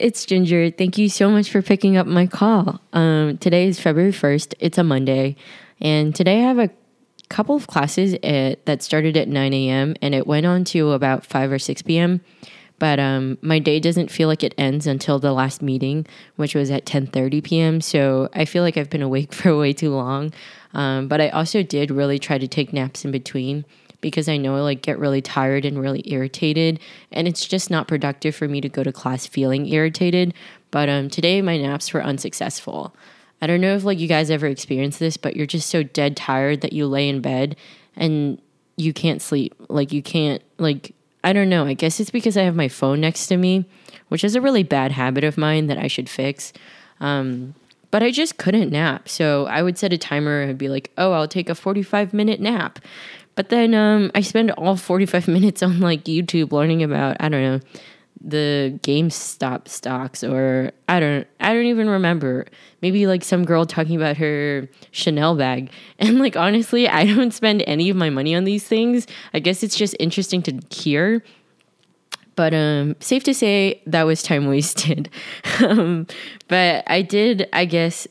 it's Ginger. Thank you so much for picking up my call. Um, today is February 1st. It's a Monday. And today I have a couple of classes at, that started at 9 a.m. and it went on to about 5 or 6 p.m. But um, my day doesn't feel like it ends until the last meeting, which was at 10:30 p.m. So I feel like I've been awake for way too long. Um, but I also did really try to take naps in between because I know I like get really tired and really irritated, and it's just not productive for me to go to class feeling irritated. But um, today my naps were unsuccessful. I don't know if like you guys ever experienced this, but you're just so dead tired that you lay in bed and you can't sleep. Like you can't like I don't know. I guess it's because I have my phone next to me, which is a really bad habit of mine that I should fix. Um, but I just couldn't nap. So I would set a timer and be like, oh, I'll take a 45 minute nap. But then um, I spend all 45 minutes on like YouTube learning about, I don't know, the GameStop stocks or I don't I don't even remember. Maybe like some girl talking about her Chanel bag. And like honestly, I don't spend any of my money on these things. I guess it's just interesting to hear. But um safe to say that was time wasted. um, but I did I guess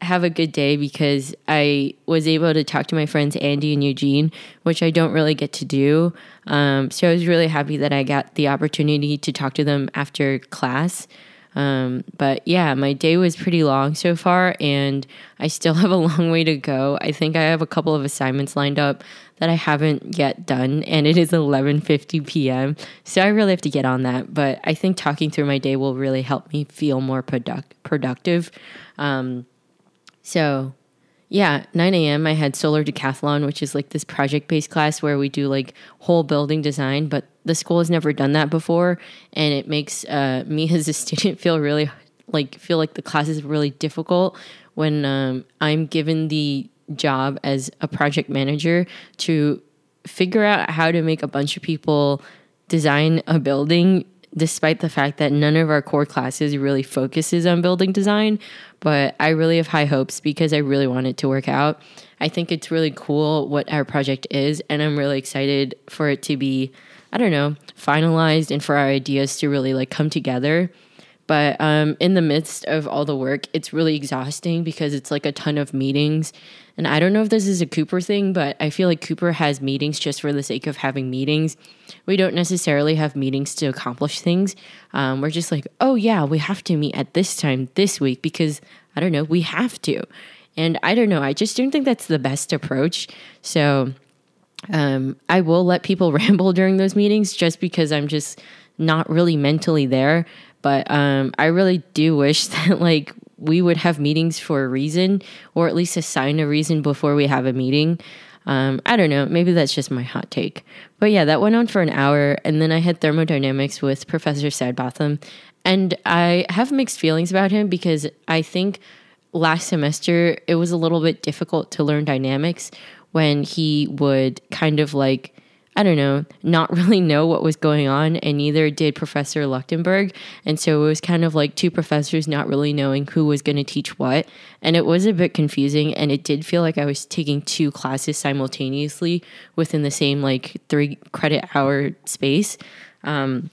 have a good day because I was able to talk to my friends Andy and Eugene, which I don't really get to do. Um, so I was really happy that I got the opportunity to talk to them after class. Um, but yeah, my day was pretty long so far, and I still have a long way to go. I think I have a couple of assignments lined up that I haven't yet done, and it is 11:50 p.m. So I really have to get on that. But I think talking through my day will really help me feel more product- productive. Um, so, yeah, 9 a.m. I had solar decathlon, which is like this project based class where we do like whole building design, but the school has never done that before. And it makes uh, me as a student feel really like, feel like the class is really difficult when um, I'm given the job as a project manager to figure out how to make a bunch of people design a building despite the fact that none of our core classes really focuses on building design but I really have high hopes because I really want it to work out. I think it's really cool what our project is, and I'm really excited for it to be, I don't know, finalized and for our ideas to really like come together. But um, in the midst of all the work, it's really exhausting because it's like a ton of meetings. And I don't know if this is a Cooper thing, but I feel like Cooper has meetings just for the sake of having meetings. We don't necessarily have meetings to accomplish things. Um, we're just like, oh, yeah, we have to meet at this time this week because I don't know, we have to. And I don't know, I just don't think that's the best approach. So um, I will let people ramble during those meetings just because I'm just not really mentally there. But um, I really do wish that like we would have meetings for a reason, or at least assign a reason before we have a meeting. Um, I don't know. Maybe that's just my hot take. But yeah, that went on for an hour, and then I had thermodynamics with Professor Sidebotham, and I have mixed feelings about him because I think last semester it was a little bit difficult to learn dynamics when he would kind of like I don't know, not really know what was going on, and neither did Professor Luchtenburg. And so it was kind of like two professors not really knowing who was going to teach what. And it was a bit confusing, and it did feel like I was taking two classes simultaneously within the same like three credit hour space. Um,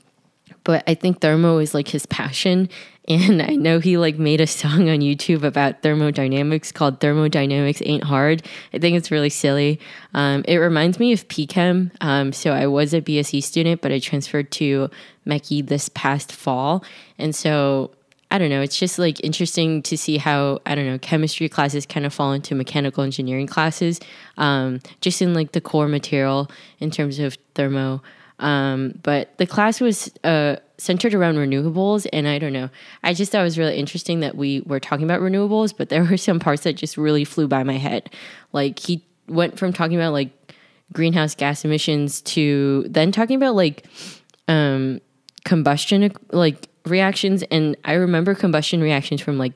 but I think thermo is like his passion. And I know he like made a song on YouTube about thermodynamics called Thermodynamics Ain't Hard. I think it's really silly. Um, it reminds me of PChem. Um, so I was a BSc student, but I transferred to MechE this past fall. And so I don't know, it's just like interesting to see how, I don't know, chemistry classes kind of fall into mechanical engineering classes, um, just in like the core material in terms of thermo. Um, but the class was uh, centered around renewables, and I don't know. I just thought it was really interesting that we were talking about renewables, but there were some parts that just really flew by my head. Like he went from talking about like greenhouse gas emissions to then talking about like um, combustion like reactions, and I remember combustion reactions from like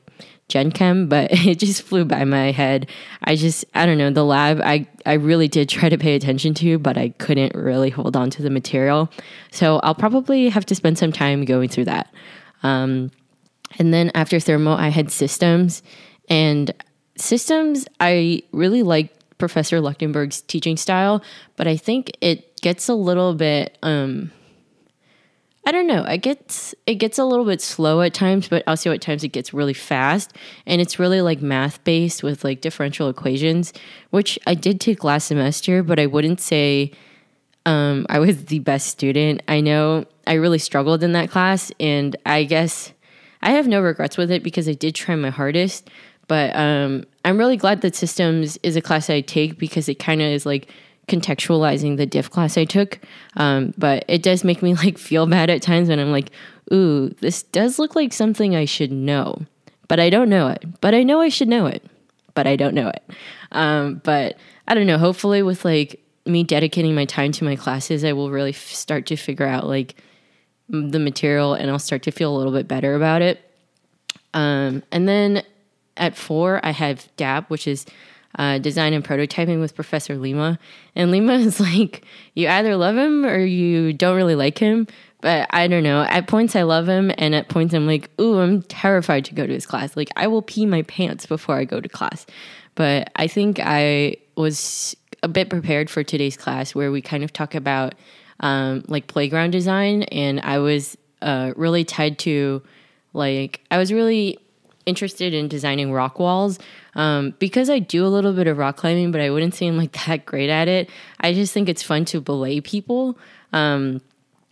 Gen Chem, but it just flew by my head. I just, I don't know, the lab I, I really did try to pay attention to, but I couldn't really hold on to the material. So I'll probably have to spend some time going through that. Um, and then after thermo, I had systems. And systems, I really like Professor Luchtenburg's teaching style, but I think it gets a little bit, um, I don't know. It gets it gets a little bit slow at times, but also at times it gets really fast, and it's really like math based with like differential equations, which I did take last semester, but I wouldn't say um, I was the best student. I know I really struggled in that class, and I guess I have no regrets with it because I did try my hardest. But um, I'm really glad that systems is a class I take because it kind of is like contextualizing the diff class I took. Um, but it does make me like feel bad at times when I'm like, ooh, this does look like something I should know, but I don't know it. But I know I should know it, but I don't know it. Um, but I don't know. Hopefully, with like me dedicating my time to my classes, I will really f- start to figure out like the material and I'll start to feel a little bit better about it. Um, and then at four, I have DAP, which is uh, design and prototyping with Professor Lima. And Lima is like, you either love him or you don't really like him. But I don't know. At points, I love him. And at points, I'm like, ooh, I'm terrified to go to his class. Like, I will pee my pants before I go to class. But I think I was a bit prepared for today's class where we kind of talk about um, like playground design. And I was uh, really tied to, like, I was really interested in designing rock walls um, because I do a little bit of rock climbing, but I wouldn't say I'm like that great at it. I just think it's fun to belay people. Um,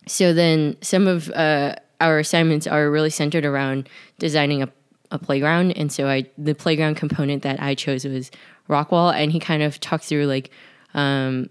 so then some of uh, our assignments are really centered around designing a, a playground, and so I the playground component that I chose was rock wall, and he kind of talks through like um,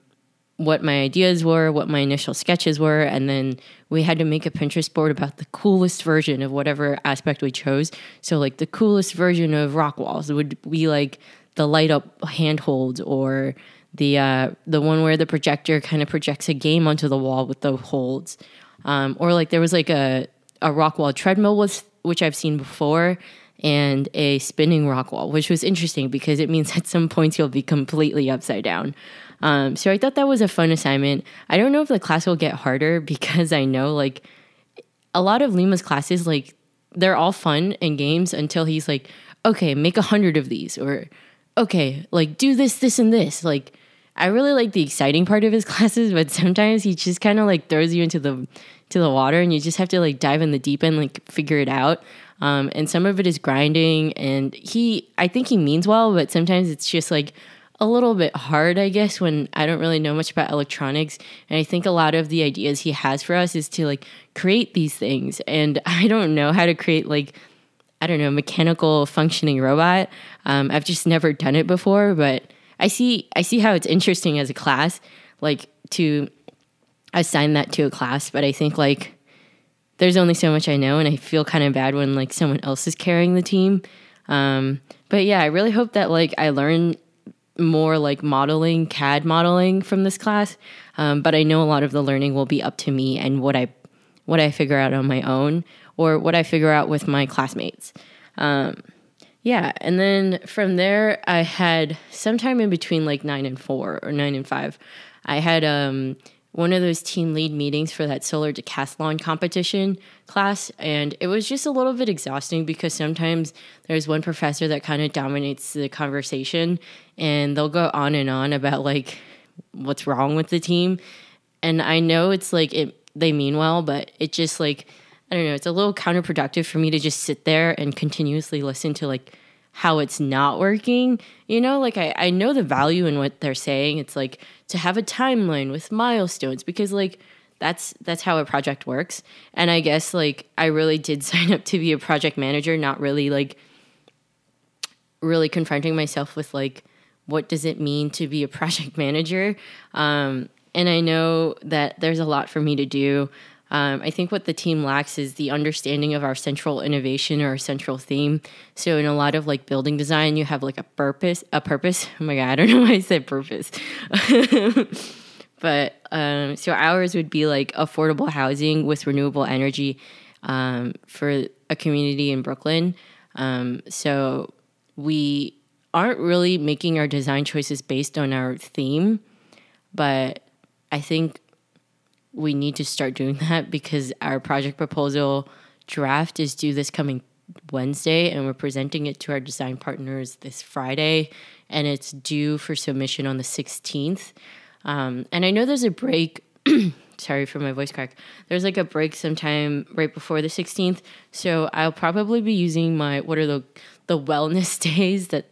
what my ideas were, what my initial sketches were, and then we had to make a Pinterest board about the coolest version of whatever aspect we chose. So, like, the coolest version of rock walls would be like the light up handholds or the uh, the one where the projector kind of projects a game onto the wall with the holds, um, or like there was like a a rock wall treadmill was which I've seen before, and a spinning rock wall, which was interesting because it means at some points you'll be completely upside down. Um, so I thought that was a fun assignment. I don't know if the class will get harder because I know like a lot of Lima's classes, like they're all fun and games until he's like, okay, make a hundred of these or okay, like do this, this, and this. Like I really like the exciting part of his classes, but sometimes he just kind of like throws you into the to the water and you just have to like dive in the deep end, like figure it out. Um, and some of it is grinding and he I think he means well, but sometimes it's just like a little bit hard, I guess, when I don't really know much about electronics. And I think a lot of the ideas he has for us is to like create these things. And I don't know how to create like, I don't know, mechanical functioning robot. Um, I've just never done it before, but I see I see how it's interesting as a class, like to assign that to a class. But I think like there's only so much I know, and I feel kind of bad when like someone else is carrying the team. Um, but yeah, I really hope that like I learn more like modeling, CAD modeling from this class. Um, but I know a lot of the learning will be up to me and what I what I figure out on my own or what I figure out with my classmates. Um, yeah, and then from there, I had sometime in between like nine and four or nine and five, I had um, one of those team lead meetings for that solar decathlon competition class. And it was just a little bit exhausting because sometimes there's one professor that kind of dominates the conversation and they'll go on and on about like what's wrong with the team. And I know it's like it they mean well, but it just like I don't know, it's a little counterproductive for me to just sit there and continuously listen to like how it's not working. You know, like I, I know the value in what they're saying. It's like to have a timeline with milestones because like that's that's how a project works. And I guess like I really did sign up to be a project manager, not really like really confronting myself with like what does it mean to be a project manager. Um, and I know that there's a lot for me to do. Um, I think what the team lacks is the understanding of our central innovation or our central theme. So in a lot of like building design, you have like a purpose, a purpose. Oh my god, I don't know why I said purpose. but um, so ours would be like affordable housing with renewable energy um, for a community in Brooklyn. Um, so we aren't really making our design choices based on our theme, but I think we need to start doing that because our project proposal draft is due this coming Wednesday and we're presenting it to our design partners this Friday and it's due for submission on the 16th. Um, and I know there's a break sorry for my voice crack. There's like a break sometime right before the 16th, so I'll probably be using my what are the the wellness days that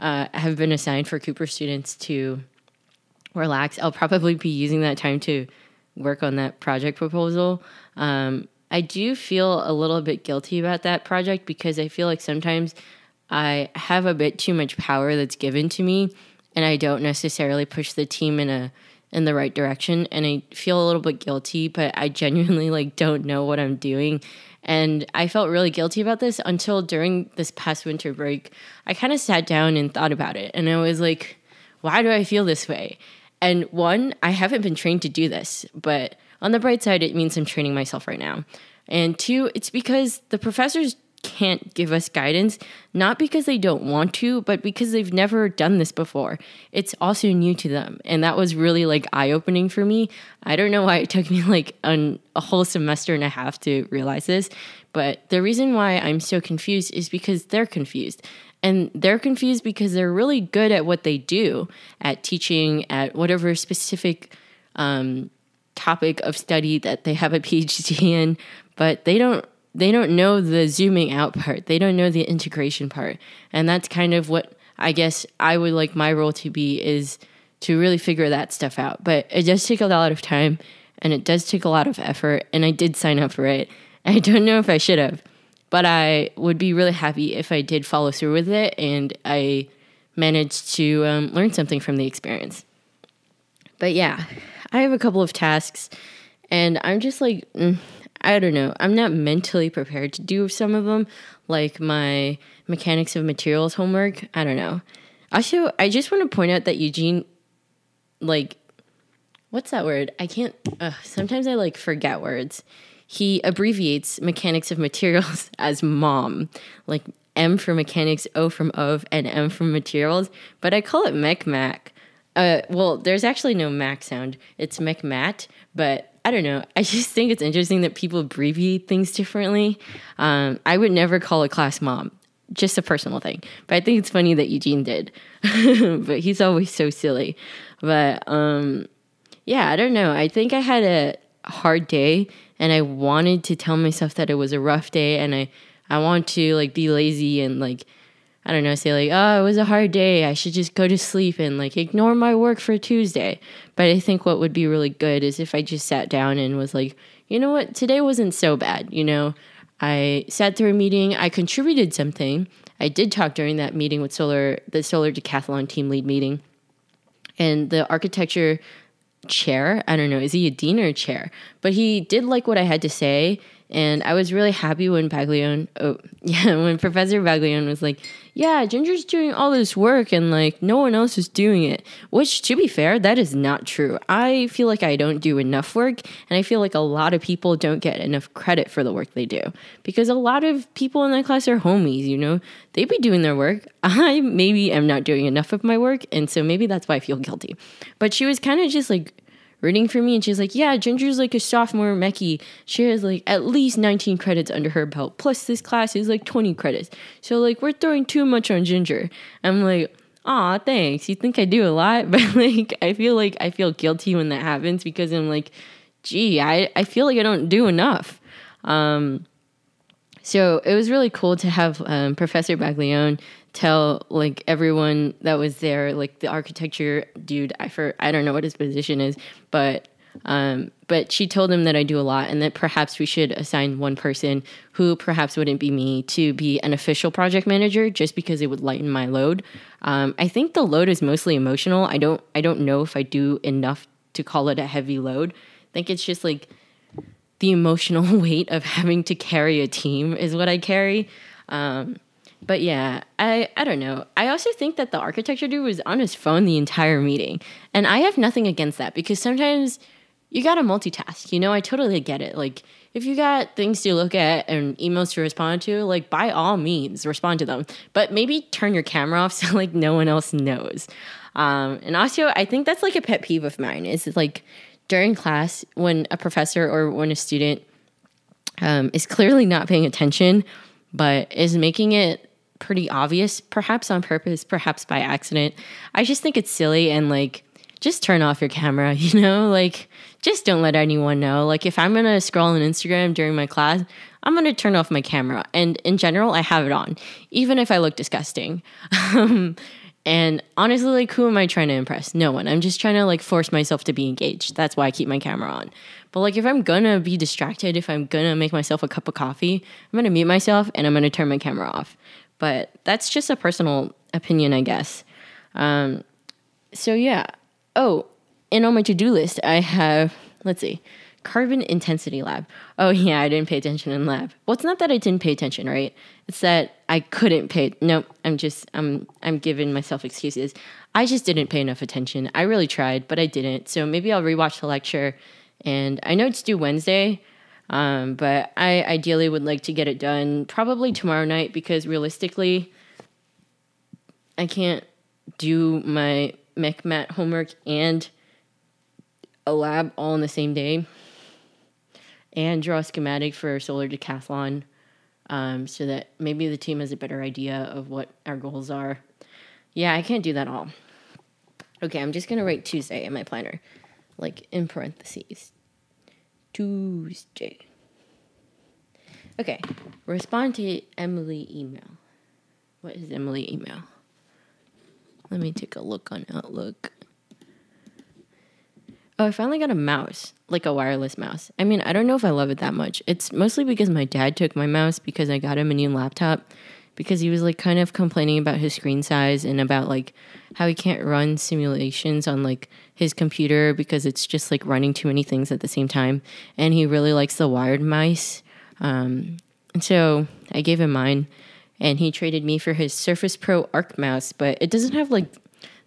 uh, have been assigned for Cooper students to relax. I'll probably be using that time to work on that project proposal. Um, I do feel a little bit guilty about that project because I feel like sometimes I have a bit too much power that's given to me and I don't necessarily push the team in a in the right direction and I feel a little bit guilty, but I genuinely like don't know what I'm doing. And I felt really guilty about this until during this past winter break, I kind of sat down and thought about it and I was like, why do I feel this way? And one, I haven't been trained to do this, but on the bright side, it means I'm training myself right now. And two, it's because the professors can't give us guidance, not because they don't want to, but because they've never done this before. It's also new to them. And that was really like eye opening for me. I don't know why it took me like an, a whole semester and a half to realize this, but the reason why I'm so confused is because they're confused. And they're confused because they're really good at what they do, at teaching, at whatever specific um, topic of study that they have a PhD in, but they don't they don't know the zooming out part. They don't know the integration part. And that's kind of what I guess I would like my role to be is to really figure that stuff out. But it does take a lot of time and it does take a lot of effort and I did sign up for it. I don't know if I should have, but I would be really happy if I did follow through with it and I managed to um, learn something from the experience. But yeah, I have a couple of tasks and I'm just like, mm, I don't know. I'm not mentally prepared to do some of them, like my mechanics of materials homework. I don't know. Also, I just want to point out that Eugene, like, what's that word? I can't. Sometimes I like forget words. He abbreviates mechanics of materials as MOM, like M for mechanics, O from of, and M from materials. But I call it mech mac. Uh, well, there's actually no mac sound. It's mech mat, but I don't know. I just think it's interesting that people abbreviate things differently. Um, I would never call a class mom, just a personal thing. But I think it's funny that Eugene did. but he's always so silly. But um, yeah, I don't know. I think I had a hard day and I wanted to tell myself that it was a rough day and I, I want to like be lazy and like I don't know, say like, oh, it was a hard day. I should just go to sleep and like ignore my work for Tuesday. But I think what would be really good is if I just sat down and was like, you know what, today wasn't so bad. You know, I sat through a meeting, I contributed something. I did talk during that meeting with Solar, the Solar Decathlon team lead meeting. And the architecture chair, I don't know, is he a dean or a chair? But he did like what I had to say and I was really happy when Baglione, oh, yeah, when Professor Baglione was like, yeah, Ginger's doing all this work and like no one else is doing it. Which, to be fair, that is not true. I feel like I don't do enough work and I feel like a lot of people don't get enough credit for the work they do because a lot of people in that class are homies, you know? They be doing their work. I maybe am not doing enough of my work. And so maybe that's why I feel guilty. But she was kind of just like, rooting for me. And she's like yeah ginger's like a sophomore mechie she has like at least 19 credits under her belt plus this class is like 20 credits. So like we're throwing too much on ginger. I'm like aw thanks. You think i do a lot but like i feel like i feel guilty when that happens because i'm like gee i, I feel like i don't do enough. Um, so it was really cool to have um, professor baglione tell like everyone that was there, like the architecture dude. I for I don't know what his position is, but um, but she told him that I do a lot and that perhaps we should assign one person who perhaps wouldn't be me to be an official project manager just because it would lighten my load. Um, I think the load is mostly emotional. I don't I don't know if I do enough to call it a heavy load. I think it's just like the emotional weight of having to carry a team is what I carry. Um, but yeah, I, I don't know. I also think that the architecture dude was on his phone the entire meeting. And I have nothing against that because sometimes you gotta multitask. You know, I totally get it. Like, if you got things to look at and emails to respond to, like, by all means, respond to them. But maybe turn your camera off so, like, no one else knows. Um, and also, I think that's like a pet peeve of mine is like during class when a professor or when a student um, is clearly not paying attention, but is making it pretty obvious, perhaps on purpose, perhaps by accident. I just think it's silly and like just turn off your camera, you know? Like, just don't let anyone know. Like, if I'm gonna scroll on Instagram during my class, I'm gonna turn off my camera. And in general, I have it on, even if I look disgusting. Um, and honestly, like, who am I trying to impress? No one. I'm just trying to like force myself to be engaged. That's why I keep my camera on. But like, if I'm gonna be distracted, if I'm gonna make myself a cup of coffee, I'm gonna mute myself and I'm gonna turn my camera off. But that's just a personal opinion, I guess. Um, so yeah. Oh, and on my to do list, I have, let's see, carbon intensity lab. Oh yeah, I didn't pay attention in lab. Well, it's not that I didn't pay attention, right? It's that I couldn't pay. No, I'm just I'm I'm giving myself excuses. I just didn't pay enough attention. I really tried, but I didn't. So maybe I'll rewatch the lecture. And I know it's due Wednesday, um, but I ideally would like to get it done probably tomorrow night because realistically, I can't do my MechMat homework and a lab all in the same day and draw a schematic for solar decathlon um, so that maybe the team has a better idea of what our goals are. Yeah, I can't do that all. Okay, I'm just gonna write Tuesday in my planner, like in parentheses. Tuesday. Okay, respond to Emily email. What is Emily email? Let me take a look on Outlook. Oh, I finally got a mouse, like a wireless mouse. I mean, I don't know if I love it that much. It's mostly because my dad took my mouse because I got him a new laptop because he was like kind of complaining about his screen size and about like how he can't run simulations on like his computer because it's just like running too many things at the same time. And he really likes the wired mice. Um, and so I gave him mine and he traded me for his Surface Pro Arc mouse, but it doesn't have like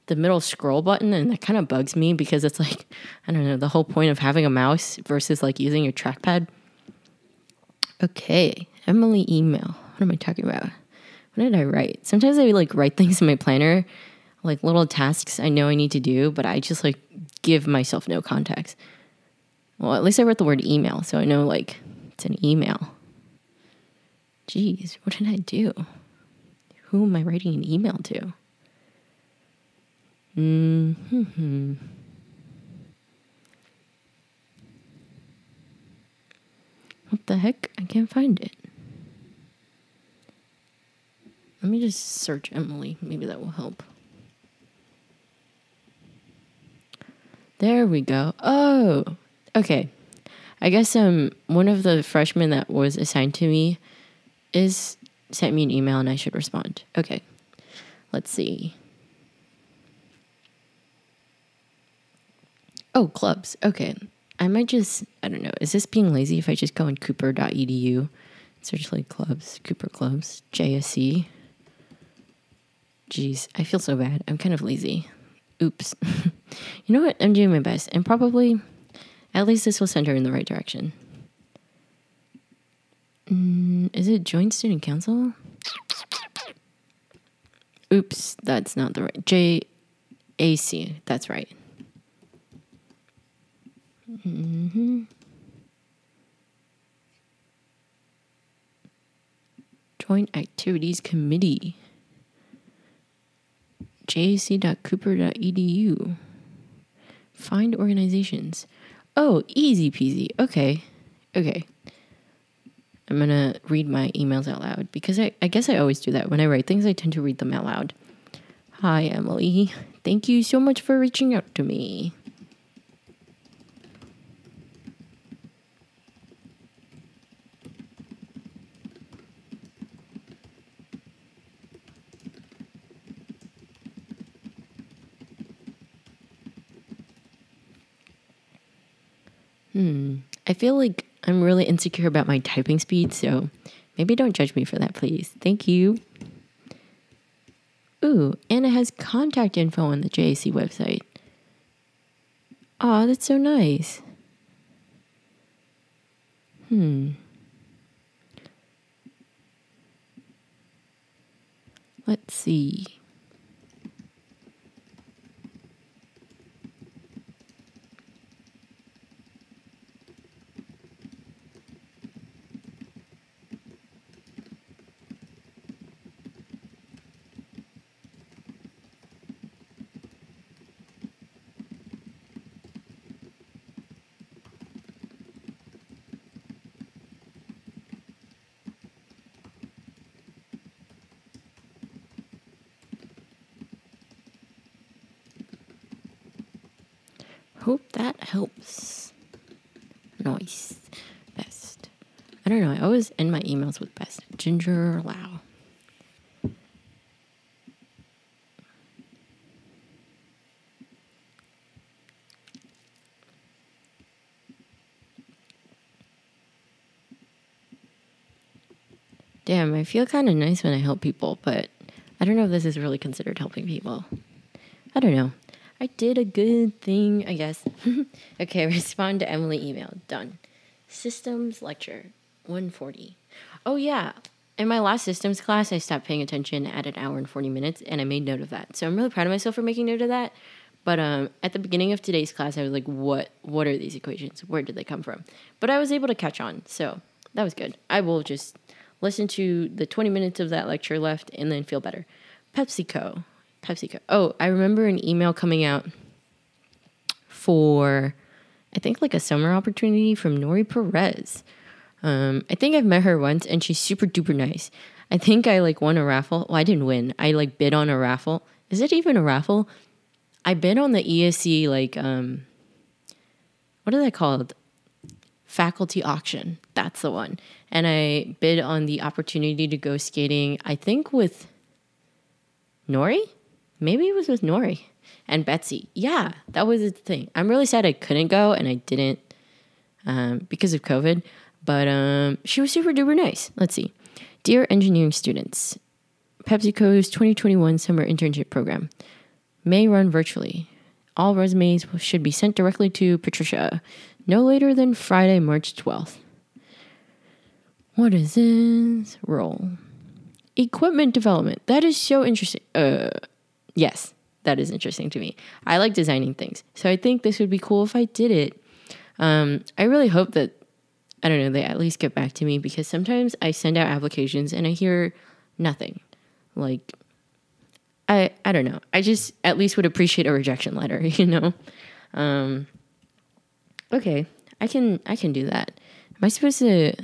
the middle scroll button and that kind of bugs me because it's like i don't know the whole point of having a mouse versus like using your trackpad okay emily email what am i talking about what did i write sometimes i like write things in my planner like little tasks i know i need to do but i just like give myself no context well at least i wrote the word email so i know like it's an email jeez what did i do who am i writing an email to Hmm. What the heck? I can't find it. Let me just search Emily. Maybe that will help. There we go. Oh, okay. I guess um one of the freshmen that was assigned to me is sent me an email and I should respond. Okay. Let's see. Oh, clubs. Okay. I might just, I don't know. Is this being lazy if I just go on cooper.edu, search like clubs, Cooper clubs, JSC? Jeez, I feel so bad. I'm kind of lazy. Oops. you know what? I'm doing my best. And probably, at least this will send her in the right direction. Mm, is it Joint Student Council? Oops, that's not the right. JAC, that's right. Mm-hmm. Joint Activities Committee. jac.cooper.edu. Find organizations. Oh, easy peasy. Okay. Okay. I'm going to read my emails out loud because I, I guess I always do that. When I write things, I tend to read them out loud. Hi, Emily. Thank you so much for reaching out to me. Hmm. I feel like I'm really insecure about my typing speed, so maybe don't judge me for that, please. Thank you. Ooh, it has contact info on the JAC website. Aw, that's so nice. Hmm. Let's see. Hope that helps. Nice. Best. I don't know. I always end my emails with best. Ginger Lau. Damn, I feel kind of nice when I help people, but I don't know if this is really considered helping people. I don't know. I did a good thing, I guess. okay, respond to Emily email. Done. Systems lecture 140. Oh, yeah. In my last systems class, I stopped paying attention at an hour and 40 minutes, and I made note of that. So I'm really proud of myself for making note of that. But um, at the beginning of today's class, I was like, what, what are these equations? Where did they come from? But I was able to catch on. So that was good. I will just listen to the 20 minutes of that lecture left and then feel better. PepsiCo. PepsiCo. Oh, I remember an email coming out for, I think, like a summer opportunity from Nori Perez. Um, I think I've met her once and she's super duper nice. I think I like won a raffle. Well, I didn't win. I like bid on a raffle. Is it even a raffle? I bid on the ESC like um what are they called? Faculty auction. That's the one. And I bid on the opportunity to go skating, I think with Nori? Maybe it was with Nori and Betsy. Yeah, that was the thing. I'm really sad I couldn't go and I didn't um, because of COVID. But um, she was super duper nice. Let's see. Dear engineering students, PepsiCo's 2021 summer internship program may run virtually. All resumes should be sent directly to Patricia no later than Friday, March 12th. What is this? role? Equipment development. That is so interesting. Uh, yes, that is interesting to me. I like designing things. So I think this would be cool if I did it. Um, I really hope that, I don't know, they at least get back to me because sometimes I send out applications and I hear nothing. Like, I, I don't know. I just at least would appreciate a rejection letter, you know? Um, okay, I can, I can do that. Am I supposed to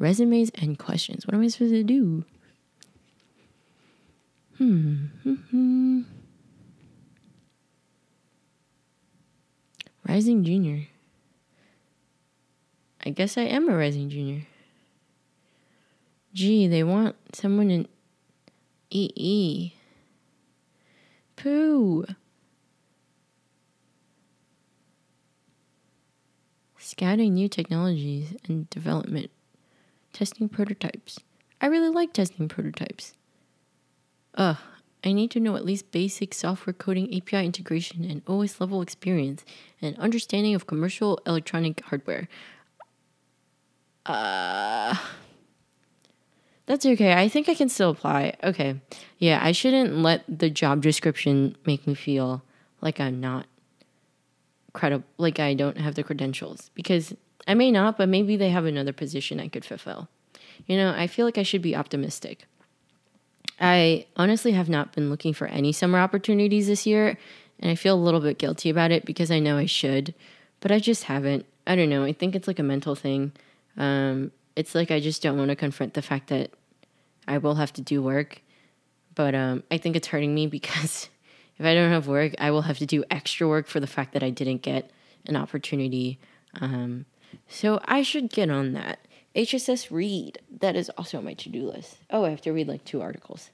resumes and questions. What am I supposed to do? Hmm. hmm Rising junior. I guess I am a rising junior. Gee, they want someone in EE. Pooh. Scouting new technologies and development testing prototypes. I really like testing prototypes. Ugh, I need to know at least basic software coding, API integration, and OS level experience and understanding of commercial electronic hardware. Uh, that's okay. I think I can still apply. Okay. Yeah, I shouldn't let the job description make me feel like I'm not credible, like I don't have the credentials because I may not, but maybe they have another position I could fulfill. You know, I feel like I should be optimistic. I honestly have not been looking for any summer opportunities this year, and I feel a little bit guilty about it because I know I should, but I just haven't. I don't know. I think it's like a mental thing. Um, it's like I just don't want to confront the fact that I will have to do work, but um, I think it's hurting me because if I don't have work, I will have to do extra work for the fact that I didn't get an opportunity. Um, so I should get on that. HSS read. That is also on my to do list. Oh, I have to read like two articles.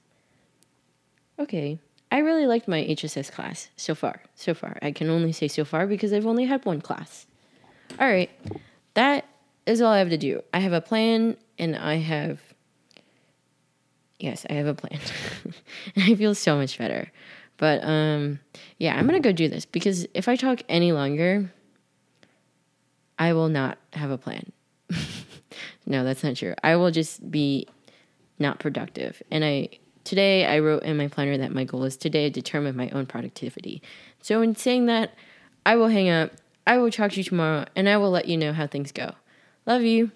Okay. I really liked my HSS class so far. So far. I can only say so far because I've only had one class. All right. That is all I have to do. I have a plan and I have. Yes, I have a plan. I feel so much better. But um yeah, I'm going to go do this because if I talk any longer, I will not have a plan. no, that's not true. I will just be not productive. And I today I wrote in my planner that my goal is today to determine my own productivity. So in saying that, I will hang up. I will talk to you tomorrow and I will let you know how things go. Love you.